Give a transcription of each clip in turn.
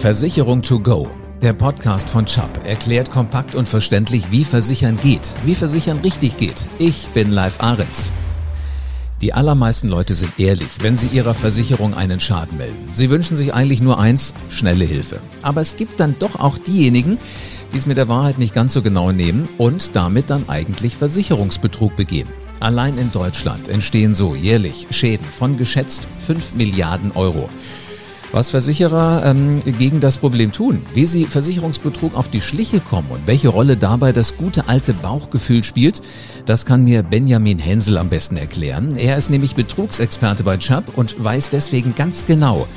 Versicherung to go. Der Podcast von Chubb erklärt kompakt und verständlich, wie Versichern geht, wie Versichern richtig geht. Ich bin Live Ahrens. Die allermeisten Leute sind ehrlich, wenn sie ihrer Versicherung einen Schaden melden. Sie wünschen sich eigentlich nur eins, schnelle Hilfe. Aber es gibt dann doch auch diejenigen, die es mit der Wahrheit nicht ganz so genau nehmen und damit dann eigentlich Versicherungsbetrug begehen. Allein in Deutschland entstehen so jährlich Schäden von geschätzt 5 Milliarden Euro. Was Versicherer ähm, gegen das Problem tun, wie sie Versicherungsbetrug auf die Schliche kommen und welche Rolle dabei das gute alte Bauchgefühl spielt, das kann mir Benjamin Hensel am besten erklären. Er ist nämlich Betrugsexperte bei Chubb und weiß deswegen ganz genau,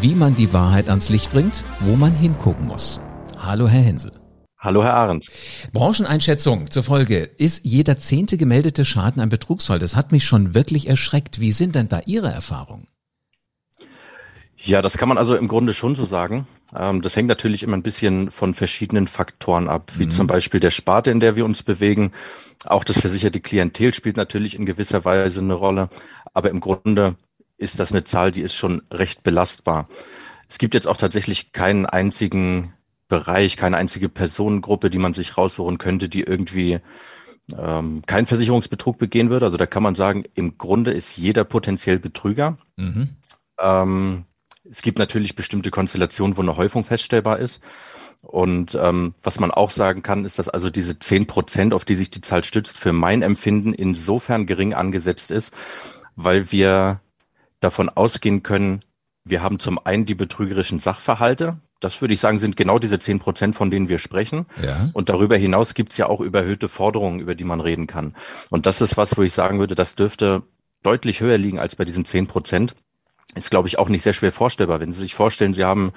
wie man die Wahrheit ans Licht bringt, wo man hingucken muss. Hallo, Herr Hensel. Hallo, Herr Ahrens. Brancheneinschätzung zur Folge. Ist jeder zehnte gemeldete Schaden ein Betrugsfall? Das hat mich schon wirklich erschreckt. Wie sind denn da Ihre Erfahrungen? Ja, das kann man also im Grunde schon so sagen. Ähm, das hängt natürlich immer ein bisschen von verschiedenen Faktoren ab, wie mhm. zum Beispiel der Sparte, in der wir uns bewegen. Auch das versicherte Klientel spielt natürlich in gewisser Weise eine Rolle. Aber im Grunde ist das eine Zahl, die ist schon recht belastbar. Es gibt jetzt auch tatsächlich keinen einzigen Bereich, keine einzige Personengruppe, die man sich raussuchen könnte, die irgendwie ähm, keinen Versicherungsbetrug begehen würde. Also da kann man sagen, im Grunde ist jeder potenziell Betrüger. Mhm. Ähm, es gibt natürlich bestimmte Konstellationen, wo eine Häufung feststellbar ist. Und ähm, was man auch sagen kann, ist, dass also diese zehn Prozent, auf die sich die Zahl stützt, für mein Empfinden insofern gering angesetzt ist, weil wir davon ausgehen können, wir haben zum einen die betrügerischen Sachverhalte. Das würde ich sagen, sind genau diese zehn Prozent, von denen wir sprechen. Ja. Und darüber hinaus gibt's ja auch überhöhte Forderungen, über die man reden kann. Und das ist was, wo ich sagen würde, das dürfte deutlich höher liegen als bei diesen zehn Prozent ist, glaube ich, auch nicht sehr schwer vorstellbar. Wenn Sie sich vorstellen, Sie haben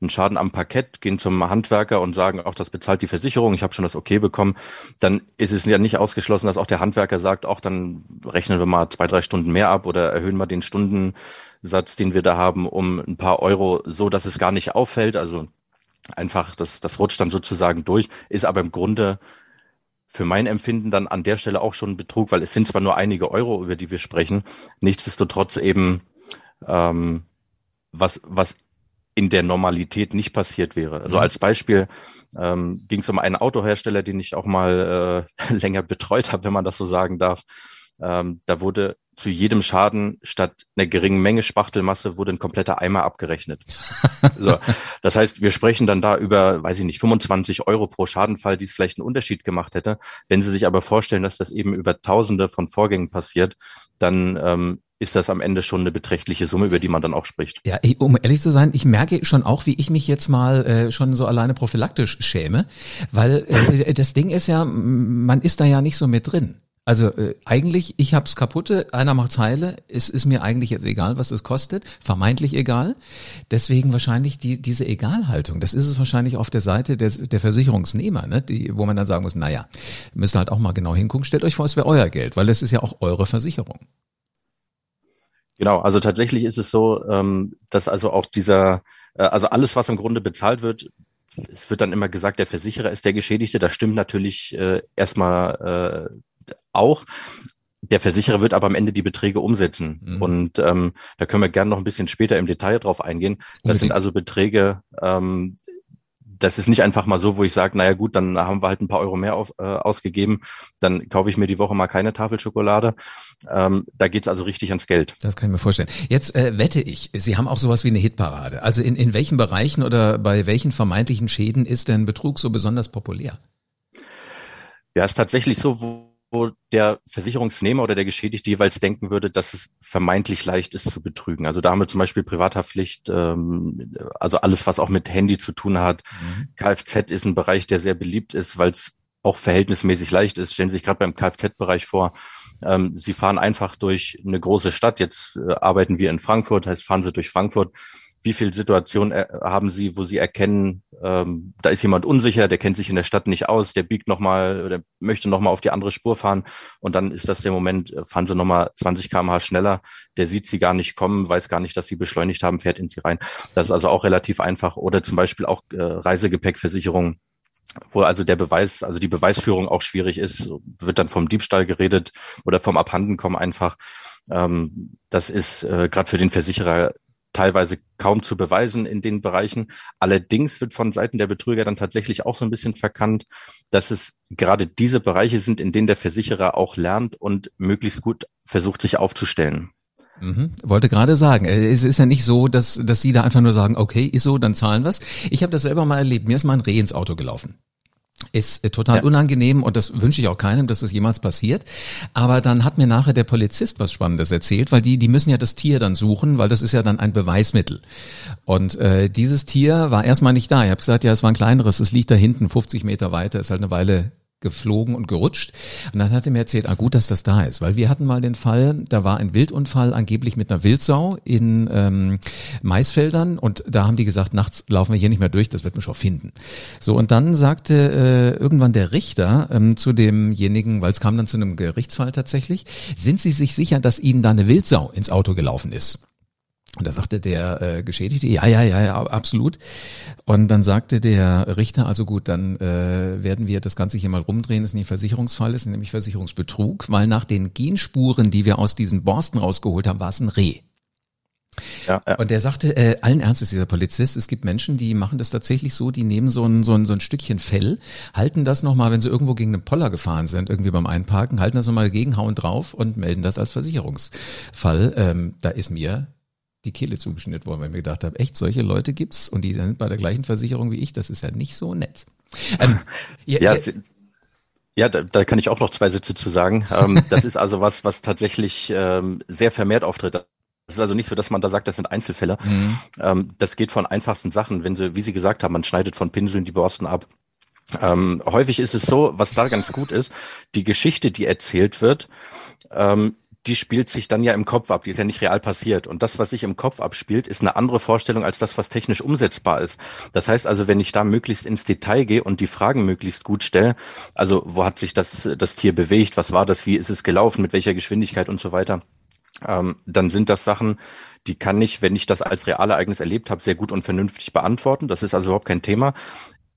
einen Schaden am Parkett, gehen zum Handwerker und sagen, auch das bezahlt die Versicherung, ich habe schon das Okay bekommen, dann ist es ja nicht ausgeschlossen, dass auch der Handwerker sagt, auch dann rechnen wir mal zwei, drei Stunden mehr ab oder erhöhen wir den Stundensatz, den wir da haben, um ein paar Euro, so dass es gar nicht auffällt. Also einfach, das, das rutscht dann sozusagen durch, ist aber im Grunde für mein Empfinden dann an der Stelle auch schon Betrug, weil es sind zwar nur einige Euro, über die wir sprechen, nichtsdestotrotz eben ähm, was, was in der Normalität nicht passiert wäre. Also mhm. als Beispiel ähm, ging es um einen Autohersteller, den ich auch mal äh, länger betreut habe, wenn man das so sagen darf. Ähm, da wurde zu jedem Schaden statt einer geringen Menge Spachtelmasse wurde ein kompletter Eimer abgerechnet. so, das heißt, wir sprechen dann da über, weiß ich nicht, 25 Euro pro Schadenfall, die es vielleicht einen Unterschied gemacht hätte. Wenn Sie sich aber vorstellen, dass das eben über Tausende von Vorgängen passiert, dann ähm, ist das am Ende schon eine beträchtliche Summe, über die man dann auch spricht. Ja, ich, um ehrlich zu sein, ich merke schon auch, wie ich mich jetzt mal äh, schon so alleine prophylaktisch schäme, weil äh, das Ding ist ja, man ist da ja nicht so mit drin. Also äh, eigentlich, ich hab's kaputte, einer macht's heile, es ist mir eigentlich jetzt egal, was es kostet, vermeintlich egal. Deswegen wahrscheinlich die, diese Egalhaltung, das ist es wahrscheinlich auf der Seite des, der Versicherungsnehmer, ne? die, wo man dann sagen muss, naja, müsst ihr halt auch mal genau hingucken, stellt euch vor, es wäre euer Geld, weil das ist ja auch eure Versicherung. Genau, also tatsächlich ist es so, ähm, dass also auch dieser, äh, also alles, was im Grunde bezahlt wird, es wird dann immer gesagt, der Versicherer ist der Geschädigte. Das stimmt natürlich äh, erstmal äh, auch. Der Versicherer wird aber am Ende die Beträge umsetzen. Mhm. Und ähm, da können wir gerne noch ein bisschen später im Detail drauf eingehen. Das Unbedingt. sind also Beträge, ähm, das ist nicht einfach mal so, wo ich sage, naja gut, dann haben wir halt ein paar Euro mehr auf, äh, ausgegeben, dann kaufe ich mir die Woche mal keine Tafel Schokolade. Ähm, da geht's also richtig ans Geld. Das kann ich mir vorstellen. Jetzt äh, wette ich, Sie haben auch sowas wie eine Hitparade. Also in, in welchen Bereichen oder bei welchen vermeintlichen Schäden ist denn Betrug so besonders populär? Ja, ist tatsächlich so, wo wo der Versicherungsnehmer oder der Geschädigte jeweils denken würde, dass es vermeintlich leicht ist zu betrügen. Also da haben wir zum Beispiel Privathaftpflicht, ähm, also alles, was auch mit Handy zu tun hat. Mhm. Kfz ist ein Bereich, der sehr beliebt ist, weil es auch verhältnismäßig leicht ist. Stellen Sie sich gerade beim Kfz-Bereich vor, ähm, Sie fahren einfach durch eine große Stadt. Jetzt äh, arbeiten wir in Frankfurt, heißt fahren Sie durch Frankfurt wie viele Situationen äh, haben Sie, wo Sie erkennen, ähm, da ist jemand unsicher, der kennt sich in der Stadt nicht aus, der biegt nochmal oder möchte nochmal auf die andere Spur fahren und dann ist das der Moment, äh, fahren Sie nochmal 20 kmh schneller, der sieht Sie gar nicht kommen, weiß gar nicht, dass Sie beschleunigt haben, fährt in Sie rein. Das ist also auch relativ einfach. Oder zum Beispiel auch äh, Reisegepäckversicherung wo also der Beweis, also die Beweisführung auch schwierig ist, wird dann vom Diebstahl geredet oder vom Abhandenkommen einfach. Ähm, das ist äh, gerade für den Versicherer teilweise kaum zu beweisen in den Bereichen. Allerdings wird von Seiten der Betrüger dann tatsächlich auch so ein bisschen verkannt, dass es gerade diese Bereiche sind, in denen der Versicherer auch lernt und möglichst gut versucht, sich aufzustellen. Mhm. Wollte gerade sagen, äh, es ist ja nicht so, dass, dass Sie da einfach nur sagen, okay, ist so, dann zahlen wir's. Ich habe das selber mal erlebt. Mir ist mal ein Reh ins Auto gelaufen. Ist äh, total ja. unangenehm und das wünsche ich auch keinem, dass das jemals passiert. Aber dann hat mir nachher der Polizist was Spannendes erzählt, weil die, die müssen ja das Tier dann suchen, weil das ist ja dann ein Beweismittel. Und äh, dieses Tier war erstmal nicht da. Ich habe gesagt, ja, es war ein kleineres, es liegt da hinten 50 Meter weiter, ist halt eine Weile geflogen und gerutscht. Und dann hat er mir erzählt, ah gut, dass das da ist, weil wir hatten mal den Fall, da war ein Wildunfall angeblich mit einer Wildsau in ähm, Maisfeldern und da haben die gesagt, nachts laufen wir hier nicht mehr durch, das wird man schon finden. So und dann sagte äh, irgendwann der Richter ähm, zu demjenigen, weil es kam dann zu einem Gerichtsfall tatsächlich, sind Sie sich sicher, dass Ihnen da eine Wildsau ins Auto gelaufen ist? Und da sagte der äh, Geschädigte, ja, ja, ja, ja, absolut. Und dann sagte der Richter, also gut, dann äh, werden wir das Ganze hier mal rumdrehen, das ist nicht Versicherungsfall, das ist nämlich Versicherungsbetrug, weil nach den Genspuren, die wir aus diesen Borsten rausgeholt haben, war es ein Reh. Ja, ja. Und der sagte, äh, allen Ernstes, dieser Polizist, es gibt Menschen, die machen das tatsächlich so, die nehmen so ein, so ein, so ein Stückchen Fell, halten das nochmal, wenn sie irgendwo gegen einen Poller gefahren sind, irgendwie beim Einparken, halten das nochmal dagegen, hauen drauf und melden das als Versicherungsfall. Ähm, da ist mir die Kehle zugeschnitten worden, weil ich mir gedacht habe, echt, solche Leute gibt's und die sind bei der gleichen Versicherung wie ich, das ist ja nicht so nett. Ähm, ja, ja, ja da, da kann ich auch noch zwei Sätze zu sagen. Ähm, das ist also was, was tatsächlich ähm, sehr vermehrt auftritt. Das ist also nicht so, dass man da sagt, das sind Einzelfälle. Mhm. Ähm, das geht von einfachsten Sachen, wenn sie, wie Sie gesagt haben, man schneidet von Pinseln die Borsten ab. Ähm, häufig ist es so, was da ganz gut ist, die Geschichte, die erzählt wird, ähm, die spielt sich dann ja im Kopf ab, die ist ja nicht real passiert. Und das, was sich im Kopf abspielt, ist eine andere Vorstellung als das, was technisch umsetzbar ist. Das heißt also, wenn ich da möglichst ins Detail gehe und die Fragen möglichst gut stelle, also wo hat sich das, das Tier bewegt, was war das, wie ist es gelaufen, mit welcher Geschwindigkeit und so weiter, ähm, dann sind das Sachen, die kann ich, wenn ich das als Realereignis erlebt habe, sehr gut und vernünftig beantworten. Das ist also überhaupt kein Thema.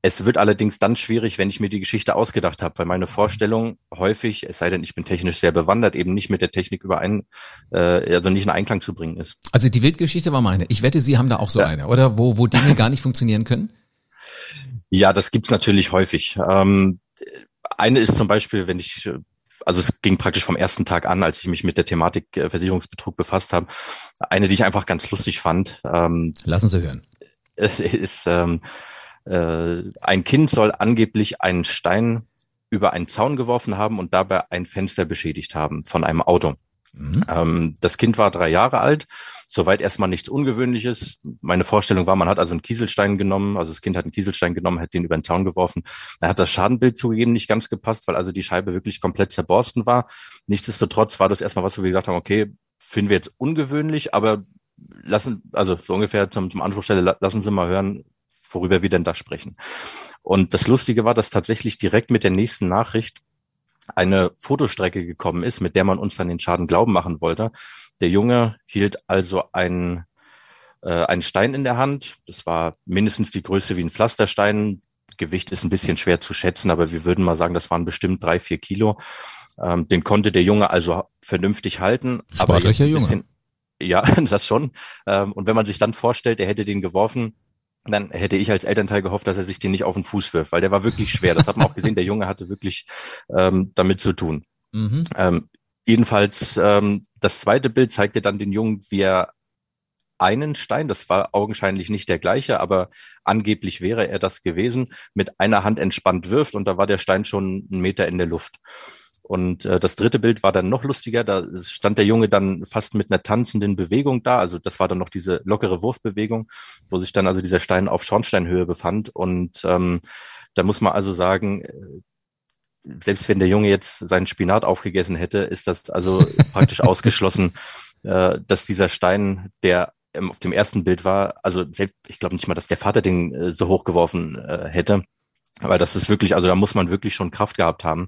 Es wird allerdings dann schwierig, wenn ich mir die Geschichte ausgedacht habe, weil meine Vorstellung häufig, es sei denn, ich bin technisch sehr bewandert, eben nicht mit der Technik überein, äh, also nicht in Einklang zu bringen ist. Also die Wildgeschichte war meine. Ich wette, Sie haben da auch so ja. eine, oder? Wo, wo Dinge gar nicht funktionieren können? Ja, das gibt's natürlich häufig. Ähm, eine ist zum Beispiel, wenn ich also es ging praktisch vom ersten Tag an, als ich mich mit der Thematik äh, Versicherungsbetrug befasst habe. Eine, die ich einfach ganz lustig fand. Ähm, Lassen Sie hören. Ist ähm, äh, ein Kind soll angeblich einen Stein über einen Zaun geworfen haben und dabei ein Fenster beschädigt haben von einem Auto. Mhm. Ähm, das Kind war drei Jahre alt, soweit erstmal nichts Ungewöhnliches. Meine Vorstellung war, man hat also einen Kieselstein genommen, also das Kind hat einen Kieselstein genommen, hat den über den Zaun geworfen. Da hat das Schadenbild zugegeben nicht ganz gepasst, weil also die Scheibe wirklich komplett zerborsten war. Nichtsdestotrotz war das erstmal was, wo wir gesagt haben, okay, finden wir jetzt ungewöhnlich, aber lassen, also so ungefähr zum, zum Anspruchstelle, lassen Sie mal hören, worüber wir denn da sprechen. Und das Lustige war, dass tatsächlich direkt mit der nächsten Nachricht eine Fotostrecke gekommen ist, mit der man uns dann den Schaden glauben machen wollte. Der Junge hielt also einen, äh, einen Stein in der Hand. Das war mindestens die Größe wie ein Pflasterstein. Gewicht ist ein bisschen schwer zu schätzen, aber wir würden mal sagen, das waren bestimmt drei, vier Kilo. Ähm, den konnte der Junge also vernünftig halten. aber jetzt ein bisschen, Junge. Ja, das schon. Ähm, und wenn man sich dann vorstellt, er hätte den geworfen, dann hätte ich als Elternteil gehofft, dass er sich den nicht auf den Fuß wirft, weil der war wirklich schwer. Das hat man auch gesehen. Der Junge hatte wirklich ähm, damit zu tun. Mhm. Ähm, jedenfalls, ähm, das zweite Bild zeigte dann den Jungen, wie er einen Stein, das war augenscheinlich nicht der gleiche, aber angeblich wäre er das gewesen, mit einer Hand entspannt wirft und da war der Stein schon einen Meter in der Luft. Und äh, das dritte Bild war dann noch lustiger. Da stand der Junge dann fast mit einer tanzenden Bewegung da. Also das war dann noch diese lockere Wurfbewegung, wo sich dann also dieser Stein auf Schornsteinhöhe befand. Und ähm, da muss man also sagen, äh, selbst wenn der Junge jetzt seinen Spinat aufgegessen hätte, ist das also praktisch ausgeschlossen, äh, dass dieser Stein, der auf dem ersten Bild war, also selbst, ich glaube nicht mal, dass der Vater den äh, so hochgeworfen äh, hätte, weil das ist wirklich, also da muss man wirklich schon Kraft gehabt haben.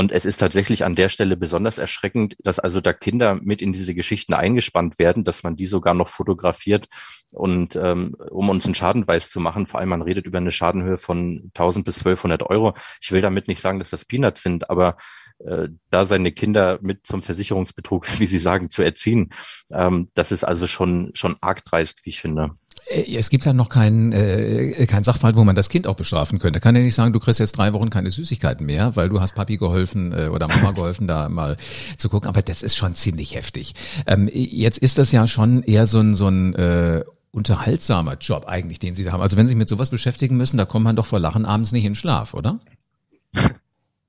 Und es ist tatsächlich an der Stelle besonders erschreckend, dass also da Kinder mit in diese Geschichten eingespannt werden, dass man die sogar noch fotografiert und ähm, um uns einen Schaden weiß zu machen. Vor allem man redet über eine Schadenhöhe von 1000 bis 1200 Euro. Ich will damit nicht sagen, dass das Peanuts sind, aber äh, da seine Kinder mit zum Versicherungsbetrug, wie Sie sagen, zu erziehen, ähm, das ist also schon schon arg dreist, wie ich finde. Äh, es gibt ja noch keinen äh, kein Sachverhalt, wo man das Kind auch bestrafen könnte. Kann ja nicht sagen, du kriegst jetzt drei Wochen keine Süßigkeiten mehr, weil du hast Papi geholfen äh, oder Mama geholfen, da mal zu gucken. Aber das ist schon ziemlich heftig. Ähm, jetzt ist das ja schon eher so ein so ein äh, unterhaltsamer Job eigentlich, den Sie da haben. Also wenn Sie sich mit sowas beschäftigen müssen, da kommt man doch vor Lachen abends nicht in Schlaf, oder?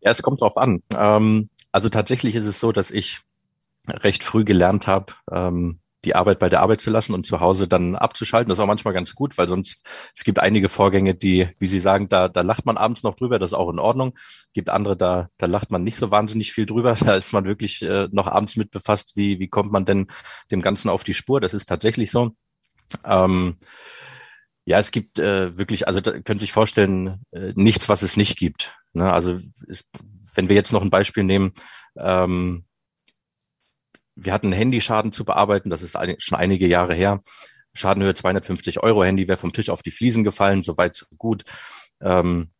Ja, es kommt drauf an. Ähm, also tatsächlich ist es so, dass ich recht früh gelernt habe, ähm, die Arbeit bei der Arbeit zu lassen und zu Hause dann abzuschalten. Das ist auch manchmal ganz gut, weil sonst es gibt einige Vorgänge, die, wie Sie sagen, da, da lacht man abends noch drüber, das ist auch in Ordnung. Gibt andere, da, da lacht man nicht so wahnsinnig viel drüber. Da ist man wirklich äh, noch abends mit befasst, wie, wie kommt man denn dem Ganzen auf die Spur. Das ist tatsächlich so. Ähm, ja, es gibt äh, wirklich, also da können Sie sich vorstellen, äh, nichts, was es nicht gibt. Ne? Also ist, wenn wir jetzt noch ein Beispiel nehmen, ähm, wir hatten einen Handyschaden zu bearbeiten, das ist schon einige Jahre her. Schadenhöhe 250 Euro, Handy wäre vom Tisch auf die Fliesen gefallen, soweit so gut. Ähm,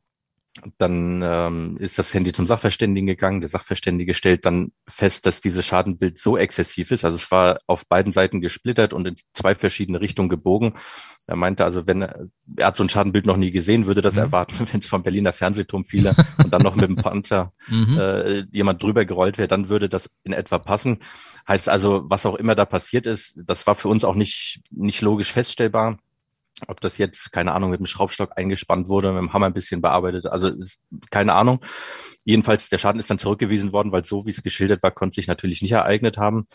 dann ähm, ist das Handy zum Sachverständigen gegangen. Der Sachverständige stellt dann fest, dass dieses Schadenbild so exzessiv ist. Also es war auf beiden Seiten gesplittert und in zwei verschiedene Richtungen gebogen. Er meinte also, wenn er, er hat so ein Schadenbild noch nie gesehen, würde das mhm. erwarten, wenn es vom Berliner Fernsehturm fiele und dann noch mit dem Panzer mhm. äh, jemand drüber gerollt wäre, dann würde das in etwa passen. Heißt also, was auch immer da passiert ist, das war für uns auch nicht, nicht logisch feststellbar. Ob das jetzt, keine Ahnung, mit dem Schraubstock eingespannt wurde, mit dem Hammer ein bisschen bearbeitet, also ist keine Ahnung. Jedenfalls, der Schaden ist dann zurückgewiesen worden, weil so wie es geschildert war, konnte sich natürlich nicht ereignet haben.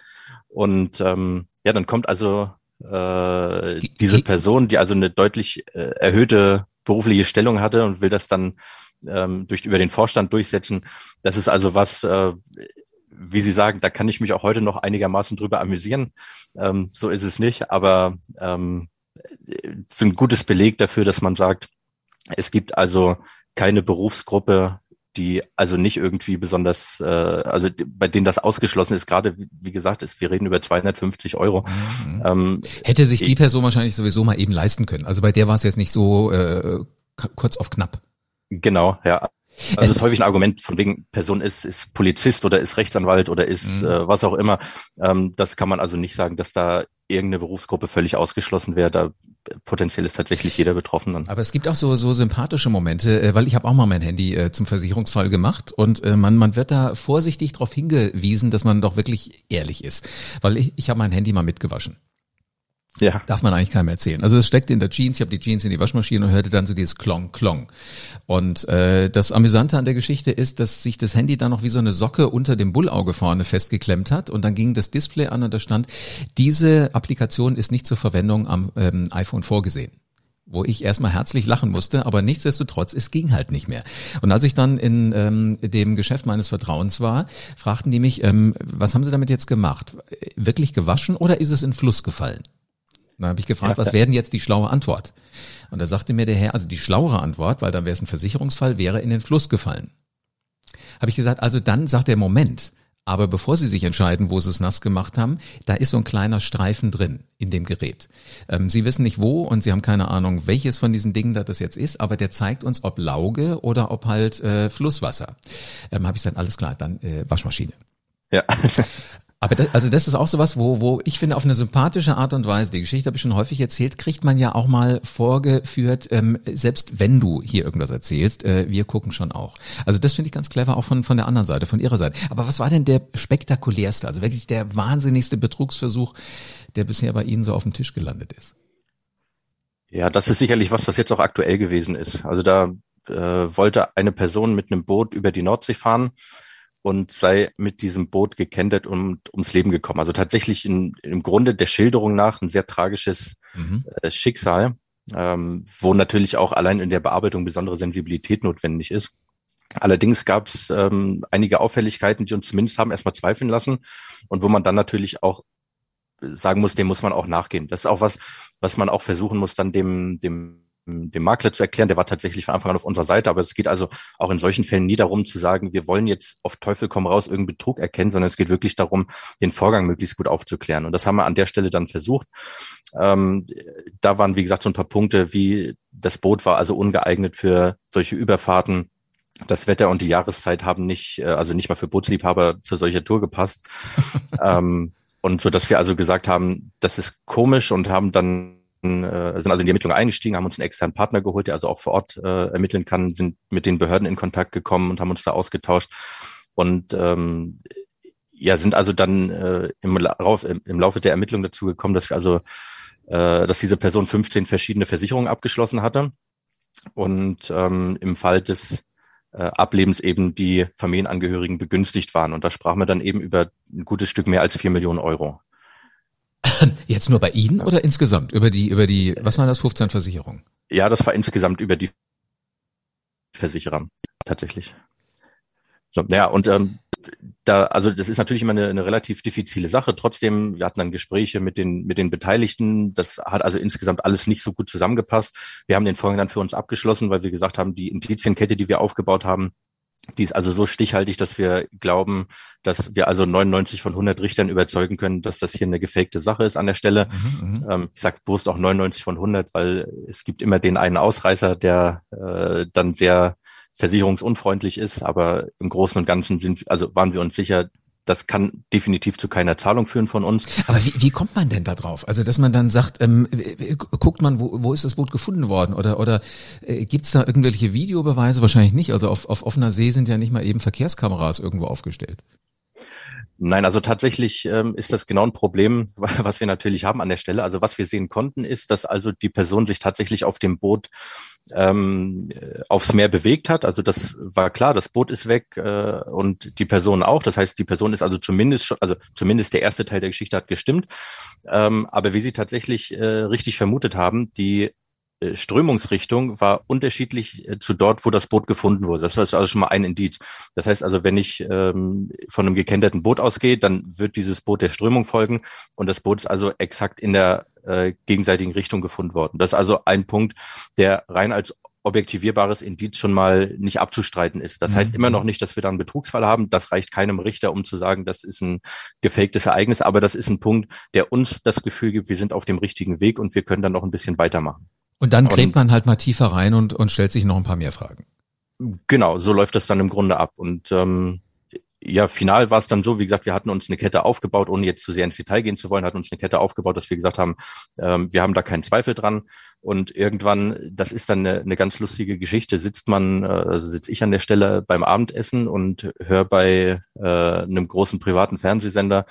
Und ähm, ja, dann kommt also äh, die, diese Person, die also eine deutlich äh, erhöhte berufliche Stellung hatte und will das dann ähm, durch über den Vorstand durchsetzen. Das ist also was, äh, wie Sie sagen, da kann ich mich auch heute noch einigermaßen drüber amüsieren. Ähm, so ist es nicht, aber ähm, ein gutes Beleg dafür, dass man sagt, es gibt also keine Berufsgruppe, die also nicht irgendwie besonders, äh, also bei denen das ausgeschlossen ist, gerade wie, wie gesagt, ist, wir reden über 250 Euro. Mhm. Ähm, Hätte sich die Person wahrscheinlich sowieso mal eben leisten können. Also bei der war es jetzt nicht so äh, kurz auf knapp. Genau, ja. Also das ist häufig ein Argument von wegen Person ist, ist Polizist oder ist Rechtsanwalt oder ist mhm. äh, was auch immer. Ähm, das kann man also nicht sagen, dass da irgendeine Berufsgruppe völlig ausgeschlossen wäre. Da potenziell ist tatsächlich jeder betroffen dann. Aber es gibt auch so, so sympathische Momente, äh, weil ich habe auch mal mein Handy äh, zum Versicherungsfall gemacht und äh, man, man wird da vorsichtig darauf hingewiesen, dass man doch wirklich ehrlich ist. Weil ich, ich habe mein Handy mal mitgewaschen. Ja. Darf man eigentlich keinem erzählen. Also es steckte in der Jeans, ich habe die Jeans in die Waschmaschine und hörte dann so dieses Klong, Klong. Und äh, das Amüsante an der Geschichte ist, dass sich das Handy dann noch wie so eine Socke unter dem Bullauge vorne festgeklemmt hat und dann ging das Display an und da stand, diese Applikation ist nicht zur Verwendung am ähm, iPhone vorgesehen wo ich erstmal herzlich lachen musste, aber nichtsdestotrotz, es ging halt nicht mehr. Und als ich dann in ähm, dem Geschäft meines Vertrauens war, fragten die mich, ähm, was haben Sie damit jetzt gemacht? Wirklich gewaschen oder ist es in Fluss gefallen? Dann habe ich gefragt, was wäre denn jetzt die schlaue Antwort? Und da sagte mir der Herr, also die schlauere Antwort, weil dann wäre es ein Versicherungsfall, wäre in den Fluss gefallen. Habe ich gesagt, also dann sagt der Moment, aber bevor Sie sich entscheiden, wo Sie es nass gemacht haben, da ist so ein kleiner Streifen drin in dem Gerät. Ähm, Sie wissen nicht wo und Sie haben keine Ahnung, welches von diesen Dingen da das jetzt ist, aber der zeigt uns, ob Lauge oder ob halt äh, Flusswasser. Ähm, Habe ich gesagt, alles klar, dann äh, Waschmaschine. Ja. Aber das, also das ist auch sowas, wo, wo ich finde, auf eine sympathische Art und Weise, die Geschichte habe ich schon häufig erzählt, kriegt man ja auch mal vorgeführt, ähm, selbst wenn du hier irgendwas erzählst, äh, wir gucken schon auch. Also das finde ich ganz clever, auch von, von der anderen Seite, von ihrer Seite. Aber was war denn der spektakulärste, also wirklich der wahnsinnigste Betrugsversuch, der bisher bei Ihnen so auf dem Tisch gelandet ist? Ja, das ist sicherlich was, was jetzt auch aktuell gewesen ist. Also da äh, wollte eine Person mit einem Boot über die Nordsee fahren und sei mit diesem Boot gekentert und ums Leben gekommen. Also tatsächlich in, im Grunde der Schilderung nach ein sehr tragisches mhm. äh, Schicksal, ähm, wo natürlich auch allein in der Bearbeitung besondere Sensibilität notwendig ist. Allerdings gab es ähm, einige Auffälligkeiten, die uns zumindest haben erstmal zweifeln lassen und wo man dann natürlich auch sagen muss, dem muss man auch nachgehen. Das ist auch was, was man auch versuchen muss, dann dem, dem dem Makler zu erklären. Der war tatsächlich von Anfang an auf unserer Seite, aber es geht also auch in solchen Fällen nie darum zu sagen, wir wollen jetzt auf Teufel komm raus irgendeinen Betrug erkennen, sondern es geht wirklich darum, den Vorgang möglichst gut aufzuklären. Und das haben wir an der Stelle dann versucht. Ähm, da waren, wie gesagt, so ein paar Punkte, wie das Boot war also ungeeignet für solche Überfahrten. Das Wetter und die Jahreszeit haben nicht, äh, also nicht mal für Bootsliebhaber zu solcher Tour gepasst. ähm, und so, dass wir also gesagt haben, das ist komisch und haben dann äh, sind also in die Ermittlung eingestiegen, haben uns einen externen Partner geholt, der also auch vor Ort äh, ermitteln kann, sind mit den Behörden in Kontakt gekommen und haben uns da ausgetauscht und ähm, ja, sind also dann äh, im, Lauf, im, im Laufe der Ermittlung dazu gekommen, dass wir also, äh, dass diese Person 15 verschiedene Versicherungen abgeschlossen hatte und ähm, im Fall des äh, Ablebens eben die Familienangehörigen begünstigt waren. Und da sprachen wir dann eben über ein gutes Stück mehr als vier Millionen Euro. Jetzt nur bei Ihnen oder insgesamt über die, über die, was waren das, 15 Versicherungen? Ja, das war insgesamt über die Versicherer, tatsächlich. So, ja, und ähm, da, also das ist natürlich immer eine, eine relativ diffizile Sache. Trotzdem, wir hatten dann Gespräche mit den mit den Beteiligten. Das hat also insgesamt alles nicht so gut zusammengepasst. Wir haben den Vorgang dann für uns abgeschlossen, weil wir gesagt haben, die Indizienkette, die wir aufgebaut haben, die ist also so stichhaltig, dass wir glauben, dass wir also 99 von 100 Richtern überzeugen können, dass das hier eine gefakte Sache ist an der Stelle. Mhm, mhm. ähm, ich sage bewusst auch 99 von 100, weil es gibt immer den einen Ausreißer, der äh, dann sehr versicherungsunfreundlich ist. Aber im Großen und Ganzen sind, also waren wir uns sicher, das kann definitiv zu keiner Zahlung führen von uns. Aber wie, wie kommt man denn da drauf? Also, dass man dann sagt, ähm, guckt man, wo, wo ist das Boot gefunden worden? Oder, oder äh, gibt es da irgendwelche Videobeweise? Wahrscheinlich nicht. Also auf, auf offener See sind ja nicht mal eben Verkehrskameras irgendwo aufgestellt. Nein, also tatsächlich ähm, ist das genau ein Problem, was wir natürlich haben an der Stelle. Also was wir sehen konnten, ist, dass also die Person sich tatsächlich auf dem Boot ähm, aufs Meer bewegt hat. Also das war klar, das Boot ist weg äh, und die Person auch. Das heißt, die Person ist also zumindest schon, also zumindest der erste Teil der Geschichte hat gestimmt. Ähm, aber wie Sie tatsächlich äh, richtig vermutet haben, die äh, Strömungsrichtung war unterschiedlich äh, zu dort, wo das Boot gefunden wurde. Das ist also schon mal ein Indiz. Das heißt also, wenn ich ähm, von einem gekenterten Boot ausgehe, dann wird dieses Boot der Strömung folgen und das Boot ist also exakt in der äh, gegenseitigen Richtung gefunden worden. Das ist also ein Punkt, der rein als objektivierbares Indiz schon mal nicht abzustreiten ist. Das mhm. heißt immer noch nicht, dass wir da einen Betrugsfall haben. Das reicht keinem Richter, um zu sagen, das ist ein gefaktes Ereignis. Aber das ist ein Punkt, der uns das Gefühl gibt, wir sind auf dem richtigen Weg und wir können dann noch ein bisschen weitermachen. Und dann gräbt man halt mal tiefer rein und, und stellt sich noch ein paar mehr Fragen. Genau, so läuft das dann im Grunde ab. Und ähm, ja, final war es dann so, wie gesagt, wir hatten uns eine Kette aufgebaut, ohne jetzt zu sehr ins Detail gehen zu wollen, hatten uns eine Kette aufgebaut, dass wir gesagt haben, ähm, wir haben da keinen Zweifel dran. Und irgendwann, das ist dann eine, eine ganz lustige Geschichte, sitzt man, äh, also sitze ich an der Stelle beim Abendessen und höre bei äh, einem großen privaten Fernsehsender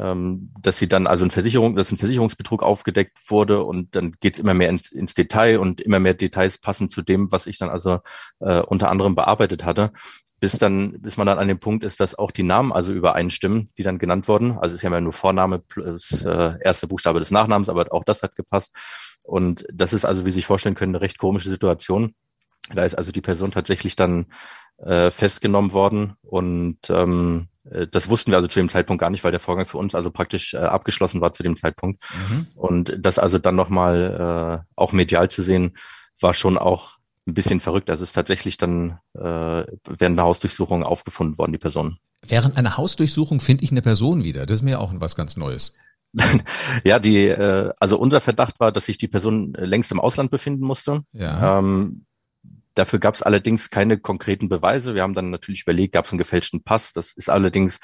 ähm, dass sie dann also ein Versicherung, dass ein Versicherungsbetrug aufgedeckt wurde und dann geht's immer mehr ins, ins Detail und immer mehr Details passen zu dem, was ich dann also äh, unter anderem bearbeitet hatte, bis dann, bis man dann an dem Punkt ist, dass auch die Namen also übereinstimmen, die dann genannt wurden. Also es ist ja immer nur Vorname plus äh, erste Buchstabe des Nachnamens, aber auch das hat gepasst. Und das ist also, wie Sie sich vorstellen können, eine recht komische Situation. Da ist also die Person tatsächlich dann äh, festgenommen worden und ähm, äh, das wussten wir also zu dem Zeitpunkt gar nicht, weil der Vorgang für uns also praktisch äh, abgeschlossen war zu dem Zeitpunkt. Mhm. Und das also dann nochmal äh, auch medial zu sehen, war schon auch ein bisschen verrückt. Also es ist tatsächlich dann äh, während der Hausdurchsuchung aufgefunden worden, die Person. Während einer Hausdurchsuchung finde ich eine Person wieder. Das ist mir auch was ganz Neues. ja, die, äh, also unser Verdacht war, dass sich die Person längst im Ausland befinden musste. Ja. Ähm, Dafür gab es allerdings keine konkreten Beweise. Wir haben dann natürlich überlegt, gab es einen gefälschten Pass. Das ist allerdings,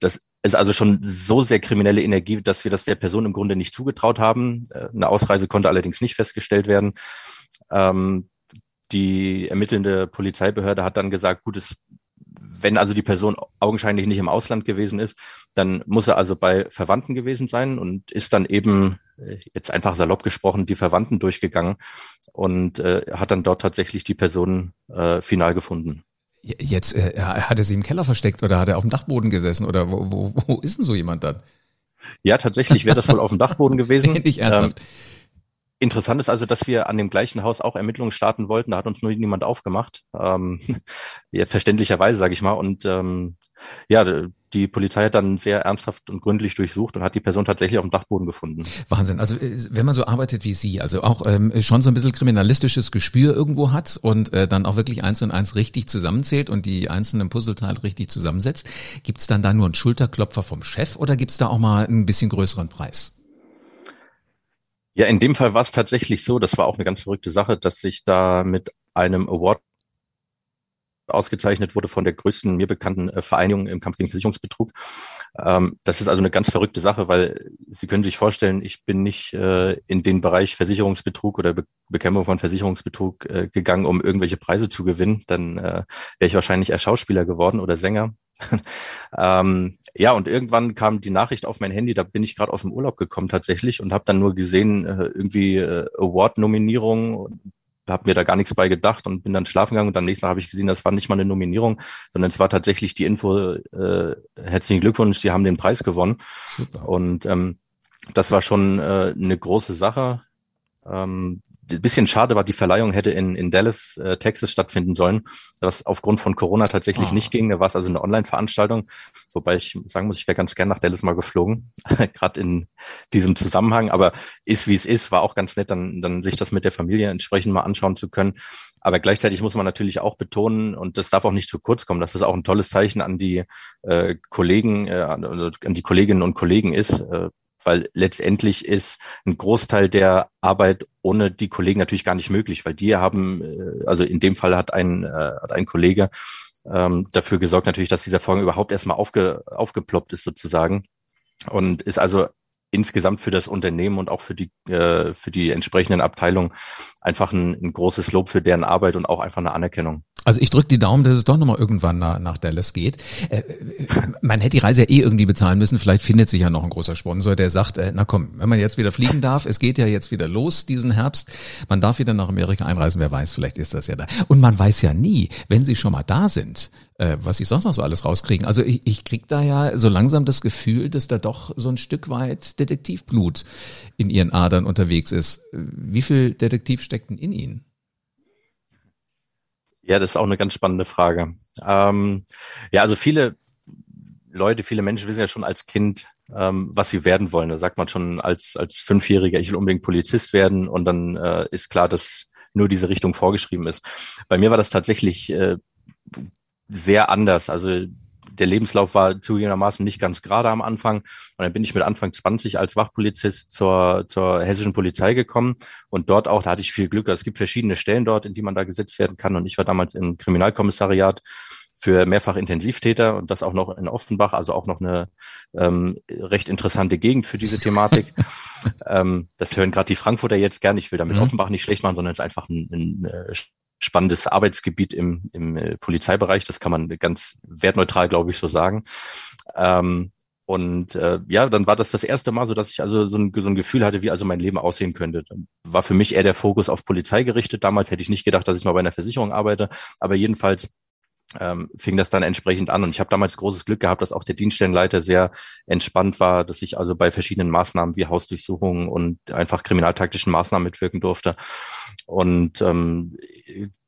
das ist also schon so sehr kriminelle Energie, dass wir das der Person im Grunde nicht zugetraut haben. Äh, eine Ausreise konnte allerdings nicht festgestellt werden. Ähm, die ermittelnde Polizeibehörde hat dann gesagt, gut, es wenn also die Person augenscheinlich nicht im Ausland gewesen ist, dann muss er also bei Verwandten gewesen sein und ist dann eben jetzt einfach salopp gesprochen die Verwandten durchgegangen und äh, hat dann dort tatsächlich die Person äh, final gefunden. Jetzt äh, hat er sie im Keller versteckt oder hat er auf dem Dachboden gesessen oder wo, wo, wo ist denn so jemand dann? Ja, tatsächlich wäre das wohl auf dem Dachboden gewesen. Nicht ernsthaft. Ähm, Interessant ist also, dass wir an dem gleichen Haus auch Ermittlungen starten wollten. Da hat uns nur niemand aufgemacht. Ähm, ja, verständlicherweise, sage ich mal. Und ähm, ja, die Polizei hat dann sehr ernsthaft und gründlich durchsucht und hat die Person tatsächlich auf dem Dachboden gefunden. Wahnsinn. Also äh, wenn man so arbeitet wie Sie, also auch ähm, schon so ein bisschen kriminalistisches Gespür irgendwo hat und äh, dann auch wirklich eins und eins richtig zusammenzählt und die einzelnen Puzzleteile richtig zusammensetzt, gibt's dann da nur einen Schulterklopfer vom Chef oder gibt's da auch mal ein bisschen größeren Preis? Ja, in dem Fall war es tatsächlich so, das war auch eine ganz verrückte Sache, dass ich da mit einem Award ausgezeichnet wurde von der größten mir bekannten äh, Vereinigung im Kampf gegen Versicherungsbetrug. Ähm, das ist also eine ganz verrückte Sache, weil Sie können sich vorstellen, ich bin nicht äh, in den Bereich Versicherungsbetrug oder Bekämpfung von Versicherungsbetrug äh, gegangen, um irgendwelche Preise zu gewinnen. Dann wäre ich wahrscheinlich eher Schauspieler geworden oder Sänger. ähm, ja, und irgendwann kam die Nachricht auf mein Handy, da bin ich gerade aus dem Urlaub gekommen tatsächlich und habe dann nur gesehen, irgendwie Award-Nominierung habe mir da gar nichts bei gedacht und bin dann schlafen gegangen und am nächsten Tag habe ich gesehen, das war nicht mal eine Nominierung, sondern es war tatsächlich die Info, äh, herzlichen Glückwunsch, Sie haben den Preis gewonnen. Und ähm, das war schon äh, eine große Sache. Ähm, bisschen schade war, die Verleihung hätte in, in Dallas, äh, Texas stattfinden sollen, was aufgrund von Corona tatsächlich oh. nicht ging. Da war es also eine Online-Veranstaltung, wobei ich sagen muss, ich wäre ganz gern nach Dallas mal geflogen, gerade in diesem Zusammenhang. Aber ist wie es ist, war auch ganz nett, dann, dann sich das mit der Familie entsprechend mal anschauen zu können. Aber gleichzeitig muss man natürlich auch betonen, und das darf auch nicht zu kurz kommen, dass das auch ein tolles Zeichen an die äh, Kollegen, äh, an die Kolleginnen und Kollegen ist, äh, weil letztendlich ist ein Großteil der Arbeit ohne die Kollegen natürlich gar nicht möglich, weil die haben, äh, also in dem Fall hat ein, äh, hat ein Kollege ähm, dafür gesorgt natürlich, dass dieser Vorgang überhaupt erstmal aufge, aufgeploppt ist sozusagen und ist also insgesamt für das Unternehmen und auch für die äh, für die entsprechenden Abteilungen einfach ein, ein großes Lob für deren Arbeit und auch einfach eine Anerkennung. Also ich drücke die Daumen, dass es doch nochmal irgendwann nach, nach Dallas geht. Äh, man hätte die Reise ja eh irgendwie bezahlen müssen. Vielleicht findet sich ja noch ein großer Sponsor, der sagt, äh, na komm, wenn man jetzt wieder fliegen darf, es geht ja jetzt wieder los diesen Herbst, man darf wieder nach Amerika einreisen, wer weiß, vielleicht ist das ja da. Und man weiß ja nie, wenn sie schon mal da sind, äh, was sie sonst noch so alles rauskriegen. Also ich, ich krieg da ja so langsam das Gefühl, dass da doch so ein Stück weit Detektivblut in ihren Adern unterwegs ist. Wie viel Detektiv steckt denn in ihnen? Ja, das ist auch eine ganz spannende Frage. Ähm, ja, also viele Leute, viele Menschen wissen ja schon als Kind, ähm, was sie werden wollen. Da sagt man schon als, als Fünfjähriger, ich will unbedingt Polizist werden und dann äh, ist klar, dass nur diese Richtung vorgeschrieben ist. Bei mir war das tatsächlich äh, sehr anders. Also der Lebenslauf war zugegebenermaßen nicht ganz gerade am Anfang. Und dann bin ich mit Anfang 20 als Wachpolizist zur, zur hessischen Polizei gekommen. Und dort auch, da hatte ich viel Glück. Es gibt verschiedene Stellen dort, in die man da gesetzt werden kann. Und ich war damals im Kriminalkommissariat für mehrfach Intensivtäter und das auch noch in Offenbach, also auch noch eine ähm, recht interessante Gegend für diese Thematik. ähm, das hören gerade die Frankfurter jetzt gern. Ich will damit mhm. Offenbach nicht schlecht machen, sondern es ist einfach ein, ein äh, spannendes Arbeitsgebiet im, im äh, Polizeibereich. Das kann man ganz wertneutral, glaube ich, so sagen. Ähm, und äh, ja, dann war das das erste Mal so, dass ich also so ein, so ein Gefühl hatte, wie also mein Leben aussehen könnte. War für mich eher der Fokus auf Polizei gerichtet. Damals hätte ich nicht gedacht, dass ich mal bei einer Versicherung arbeite. Aber jedenfalls ähm, fing das dann entsprechend an. Und ich habe damals großes Glück gehabt, dass auch der Dienststellenleiter sehr entspannt war, dass ich also bei verschiedenen Maßnahmen wie Hausdurchsuchungen und einfach kriminaltaktischen Maßnahmen mitwirken durfte. Und ähm,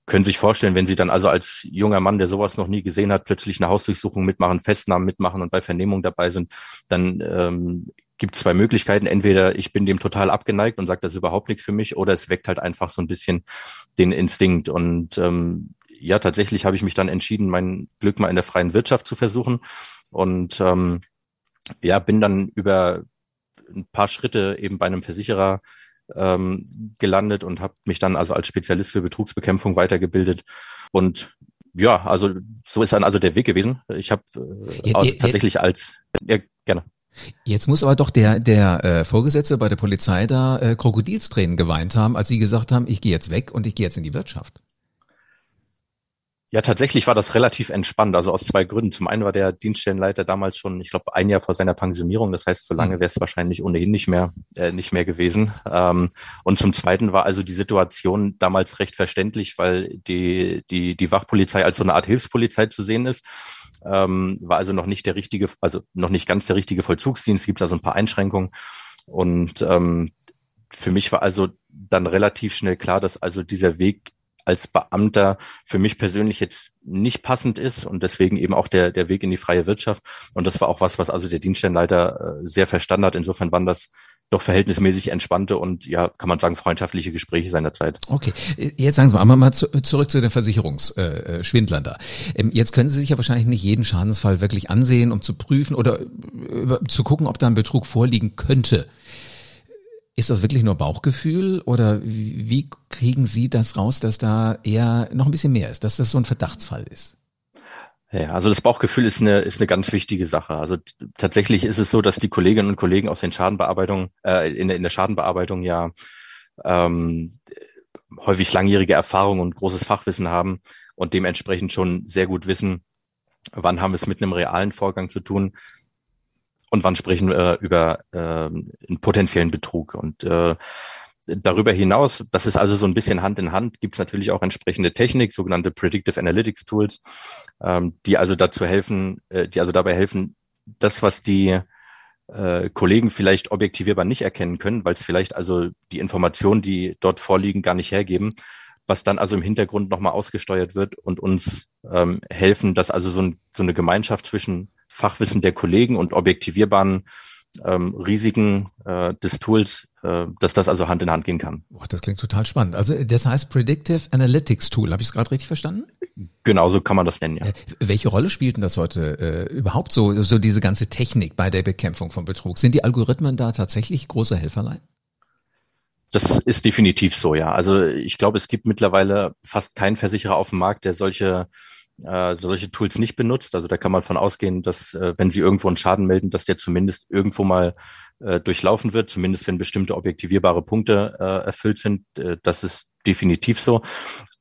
können sich vorstellen, wenn Sie dann also als junger Mann, der sowas noch nie gesehen hat, plötzlich eine Hausdurchsuchung mitmachen, Festnahmen mitmachen und bei Vernehmung dabei sind, dann ähm, gibt zwei Möglichkeiten. Entweder ich bin dem total abgeneigt und sage, das ist überhaupt nichts für mich, oder es weckt halt einfach so ein bisschen den Instinkt. Und ähm, ja, tatsächlich habe ich mich dann entschieden, mein Glück mal in der freien Wirtschaft zu versuchen. Und ähm, ja, bin dann über ein paar Schritte eben bei einem Versicherer ähm, gelandet und habe mich dann also als Spezialist für Betrugsbekämpfung weitergebildet. Und ja, also so ist dann also der Weg gewesen. Ich habe äh, ja, ja, tatsächlich als ja, gerne. Jetzt muss aber doch der der äh, Vorgesetzte bei der Polizei da äh, Krokodilstränen geweint haben, als sie gesagt haben, ich gehe jetzt weg und ich gehe jetzt in die Wirtschaft. Ja, tatsächlich war das relativ entspannt, also aus zwei Gründen. Zum einen war der Dienststellenleiter damals schon, ich glaube, ein Jahr vor seiner Pensionierung. Das heißt, so lange mhm. wäre es wahrscheinlich ohnehin nicht mehr, äh, nicht mehr gewesen. Ähm, und zum zweiten war also die Situation damals recht verständlich, weil die, die, die Wachpolizei als so eine Art Hilfspolizei zu sehen ist. Ähm, war also noch nicht der richtige, also noch nicht ganz der richtige Vollzugsdienst, gibt also ein paar Einschränkungen. Und ähm, für mich war also dann relativ schnell klar, dass also dieser Weg als Beamter für mich persönlich jetzt nicht passend ist und deswegen eben auch der, der Weg in die freie Wirtschaft. Und das war auch was, was also der Dienststellenleiter äh, sehr verstanden hat. Insofern waren das doch verhältnismäßig entspannte und ja, kann man sagen, freundschaftliche Gespräche seiner Zeit. Okay, jetzt sagen Sie mal, mal zu, zurück zu den Versicherungsschwindlern äh, da. Ähm, jetzt können Sie sich ja wahrscheinlich nicht jeden Schadensfall wirklich ansehen, um zu prüfen oder äh, zu gucken, ob da ein Betrug vorliegen könnte. Ist das wirklich nur Bauchgefühl oder wie kriegen Sie das raus, dass da eher noch ein bisschen mehr ist, dass das so ein Verdachtsfall ist? Ja, also das Bauchgefühl ist eine, ist eine ganz wichtige Sache. Also tatsächlich ist es so, dass die Kolleginnen und Kollegen aus den Schadenbearbeitungen, äh, in, der, in der Schadenbearbeitung ja ähm, häufig langjährige Erfahrung und großes Fachwissen haben und dementsprechend schon sehr gut wissen, wann haben wir es mit einem realen Vorgang zu tun und wann sprechen wir über äh, einen potenziellen Betrug. Und äh, Darüber hinaus, das ist also so ein bisschen Hand in Hand, gibt es natürlich auch entsprechende Technik, sogenannte Predictive Analytics Tools, ähm, die also dazu helfen, äh, die also dabei helfen, das, was die äh, Kollegen vielleicht objektivierbar nicht erkennen können, weil es vielleicht also die Informationen, die dort vorliegen, gar nicht hergeben, was dann also im Hintergrund nochmal ausgesteuert wird und uns ähm, helfen, dass also so, ein, so eine Gemeinschaft zwischen Fachwissen der Kollegen und objektivierbaren ähm, Risiken äh, des Tools, äh, dass das also Hand in Hand gehen kann. Boah, das klingt total spannend. Also das heißt Predictive Analytics Tool, habe ich es gerade richtig verstanden? Genau, so kann man das nennen, ja. Äh, welche Rolle spielt denn das heute äh, überhaupt so, so diese ganze Technik bei der Bekämpfung von Betrug? Sind die Algorithmen da tatsächlich große Helferlein? Das ist definitiv so, ja. Also ich glaube, es gibt mittlerweile fast keinen Versicherer auf dem Markt, der solche äh, solche Tools nicht benutzt. Also da kann man von ausgehen, dass äh, wenn Sie irgendwo einen Schaden melden, dass der zumindest irgendwo mal äh, durchlaufen wird, zumindest wenn bestimmte objektivierbare Punkte äh, erfüllt sind. Äh, das ist definitiv so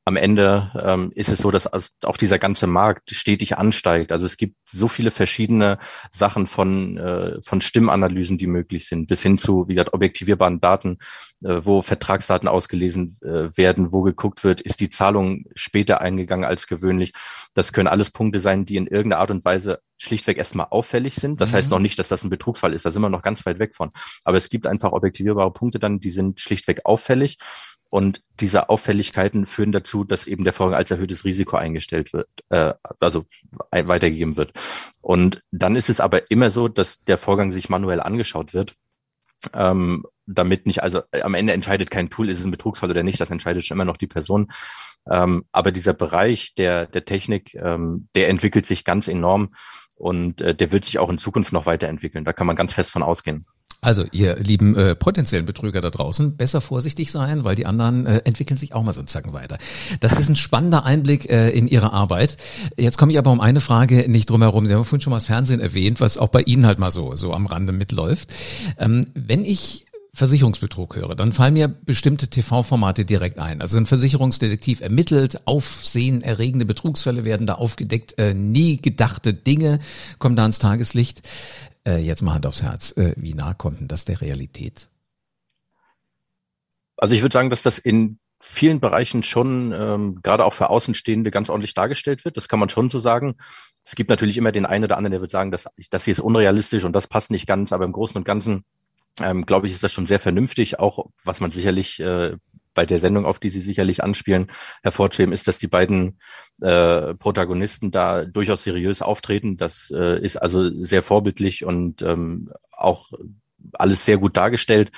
am Ende ähm, ist es so, dass auch dieser ganze Markt stetig ansteigt. Also es gibt so viele verschiedene Sachen von, äh, von Stimmanalysen, die möglich sind, bis hin zu, wie gesagt, objektivierbaren Daten, äh, wo Vertragsdaten ausgelesen äh, werden, wo geguckt wird, ist die Zahlung später eingegangen als gewöhnlich. Das können alles Punkte sein, die in irgendeiner Art und Weise schlichtweg erstmal auffällig sind. Das mhm. heißt noch nicht, dass das ein Betrugsfall ist. Da sind wir noch ganz weit weg von. Aber es gibt einfach objektivierbare Punkte dann, die sind schlichtweg auffällig. Und diese Auffälligkeiten führen dazu, dass eben der Vorgang als erhöhtes Risiko eingestellt wird, äh, also weitergegeben wird. Und dann ist es aber immer so, dass der Vorgang sich manuell angeschaut wird. Ähm, damit nicht, also äh, am Ende entscheidet kein Tool, ist es ein Betrugsfall oder nicht, das entscheidet schon immer noch die Person. Ähm, aber dieser Bereich der, der Technik, ähm, der entwickelt sich ganz enorm und äh, der wird sich auch in Zukunft noch weiterentwickeln. Da kann man ganz fest von ausgehen. Also, ihr lieben äh, potenziellen Betrüger da draußen, besser vorsichtig sein, weil die anderen äh, entwickeln sich auch mal so einen Zacken weiter. Das ist ein spannender Einblick äh, in Ihre Arbeit. Jetzt komme ich aber um eine Frage nicht drum herum. Sie haben vorhin schon mal das Fernsehen erwähnt, was auch bei Ihnen halt mal so, so am Rande mitläuft. Ähm, wenn ich Versicherungsbetrug höre, dann fallen mir bestimmte TV-Formate direkt ein. Also ein Versicherungsdetektiv ermittelt, aufsehenerregende Betrugsfälle werden da aufgedeckt, äh, nie gedachte Dinge kommen da ans Tageslicht. Äh, jetzt mal Hand aufs Herz. Äh, wie nah kommt denn das der Realität? Also ich würde sagen, dass das in vielen Bereichen schon ähm, gerade auch für Außenstehende ganz ordentlich dargestellt wird. Das kann man schon so sagen. Es gibt natürlich immer den einen oder anderen, der wird sagen, dass das hier ist unrealistisch und das passt nicht ganz, aber im Großen und Ganzen ähm, glaube ich, ist das schon sehr vernünftig, auch was man sicherlich äh, bei der Sendung, auf die Sie sicherlich anspielen, hervorzuheben, ist, dass die beiden äh, Protagonisten da durchaus seriös auftreten. Das äh, ist also sehr vorbildlich und ähm, auch alles sehr gut dargestellt.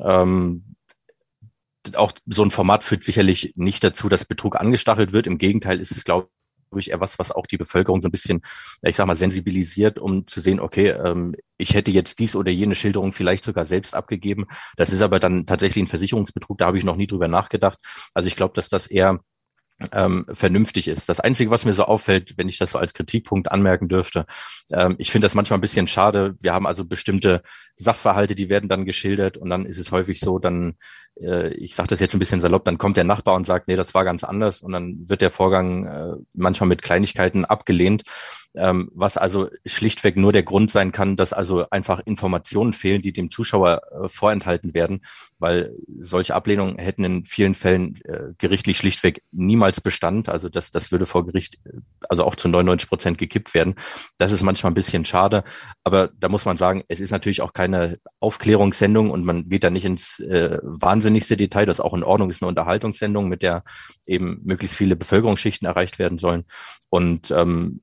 Ähm, auch so ein Format führt sicherlich nicht dazu, dass Betrug angestachelt wird. Im Gegenteil ist es, glaube ich, eher was, was auch die Bevölkerung so ein bisschen, ich sag mal, sensibilisiert, um zu sehen, okay, ähm, ich hätte jetzt dies oder jene Schilderung vielleicht sogar selbst abgegeben. Das ist aber dann tatsächlich ein Versicherungsbetrug, da habe ich noch nie drüber nachgedacht. Also ich glaube, dass das eher ähm, vernünftig ist. Das Einzige, was mir so auffällt, wenn ich das so als Kritikpunkt anmerken dürfte, ähm, ich finde das manchmal ein bisschen schade. Wir haben also bestimmte Sachverhalte, die werden dann geschildert und dann ist es häufig so, dann, äh, ich sage das jetzt ein bisschen salopp, dann kommt der Nachbar und sagt, nee, das war ganz anders und dann wird der Vorgang äh, manchmal mit Kleinigkeiten abgelehnt. Ähm, was also schlichtweg nur der Grund sein kann, dass also einfach Informationen fehlen, die dem Zuschauer äh, vorenthalten werden, weil solche Ablehnungen hätten in vielen Fällen äh, gerichtlich schlichtweg niemals Bestand. Also das, das würde vor Gericht äh, also auch zu 99 Prozent gekippt werden. Das ist manchmal ein bisschen schade, aber da muss man sagen, es ist natürlich auch keine Aufklärungssendung und man geht da nicht ins äh, wahnsinnigste Detail. Das ist auch in Ordnung, ist eine Unterhaltungssendung, mit der eben möglichst viele Bevölkerungsschichten erreicht werden sollen. Und ähm,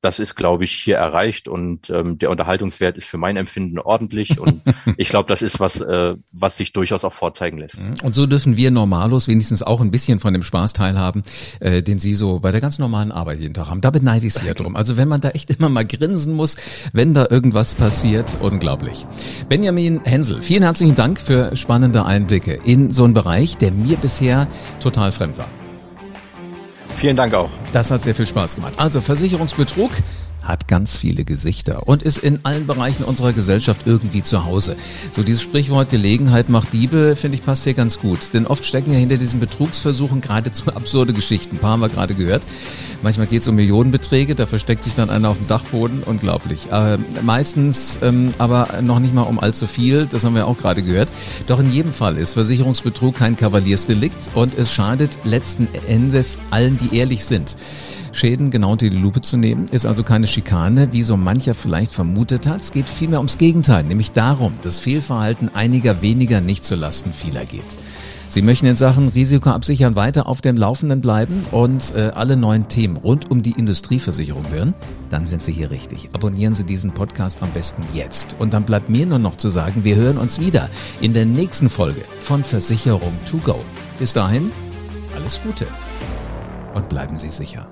das ist, glaube ich, hier erreicht und ähm, der Unterhaltungswert ist für mein Empfinden ordentlich und ich glaube, das ist was, äh, was sich durchaus auch vorzeigen lässt. Mhm. Und so dürfen wir Normalos wenigstens auch ein bisschen von dem Spaß teilhaben, äh, den Sie so bei der ganz normalen Arbeit jeden Tag haben. Da beneide ich Sie ja drum. Also wenn man da echt immer mal grinsen muss, wenn da irgendwas passiert, unglaublich. Benjamin Hensel, vielen herzlichen Dank für spannende Einblicke in so einen Bereich, der mir bisher total fremd war. Vielen Dank auch. Das hat sehr viel Spaß gemacht. Also Versicherungsbetrug hat ganz viele Gesichter und ist in allen Bereichen unserer Gesellschaft irgendwie zu Hause. So dieses Sprichwort Gelegenheit macht Diebe, finde ich, passt hier ganz gut. Denn oft stecken ja hinter diesen Betrugsversuchen geradezu absurde Geschichten. Ein paar haben wir gerade gehört. Manchmal geht es um Millionenbeträge, da versteckt sich dann einer auf dem Dachboden, unglaublich. Äh, meistens ähm, aber noch nicht mal um allzu viel, das haben wir auch gerade gehört. Doch in jedem Fall ist Versicherungsbetrug kein Kavaliersdelikt und es schadet letzten Endes allen, die ehrlich sind. Schäden genau unter die Lupe zu nehmen, ist also keine Schikane, wie so mancher vielleicht vermutet hat. Es geht vielmehr ums Gegenteil, nämlich darum, dass Fehlverhalten einiger weniger nicht zulasten vieler geht. Sie möchten in Sachen Risikoabsichern weiter auf dem Laufenden bleiben und äh, alle neuen Themen rund um die Industrieversicherung hören? Dann sind Sie hier richtig. Abonnieren Sie diesen Podcast am besten jetzt. Und dann bleibt mir nur noch zu sagen, wir hören uns wieder in der nächsten Folge von Versicherung to go. Bis dahin, alles Gute und bleiben Sie sicher.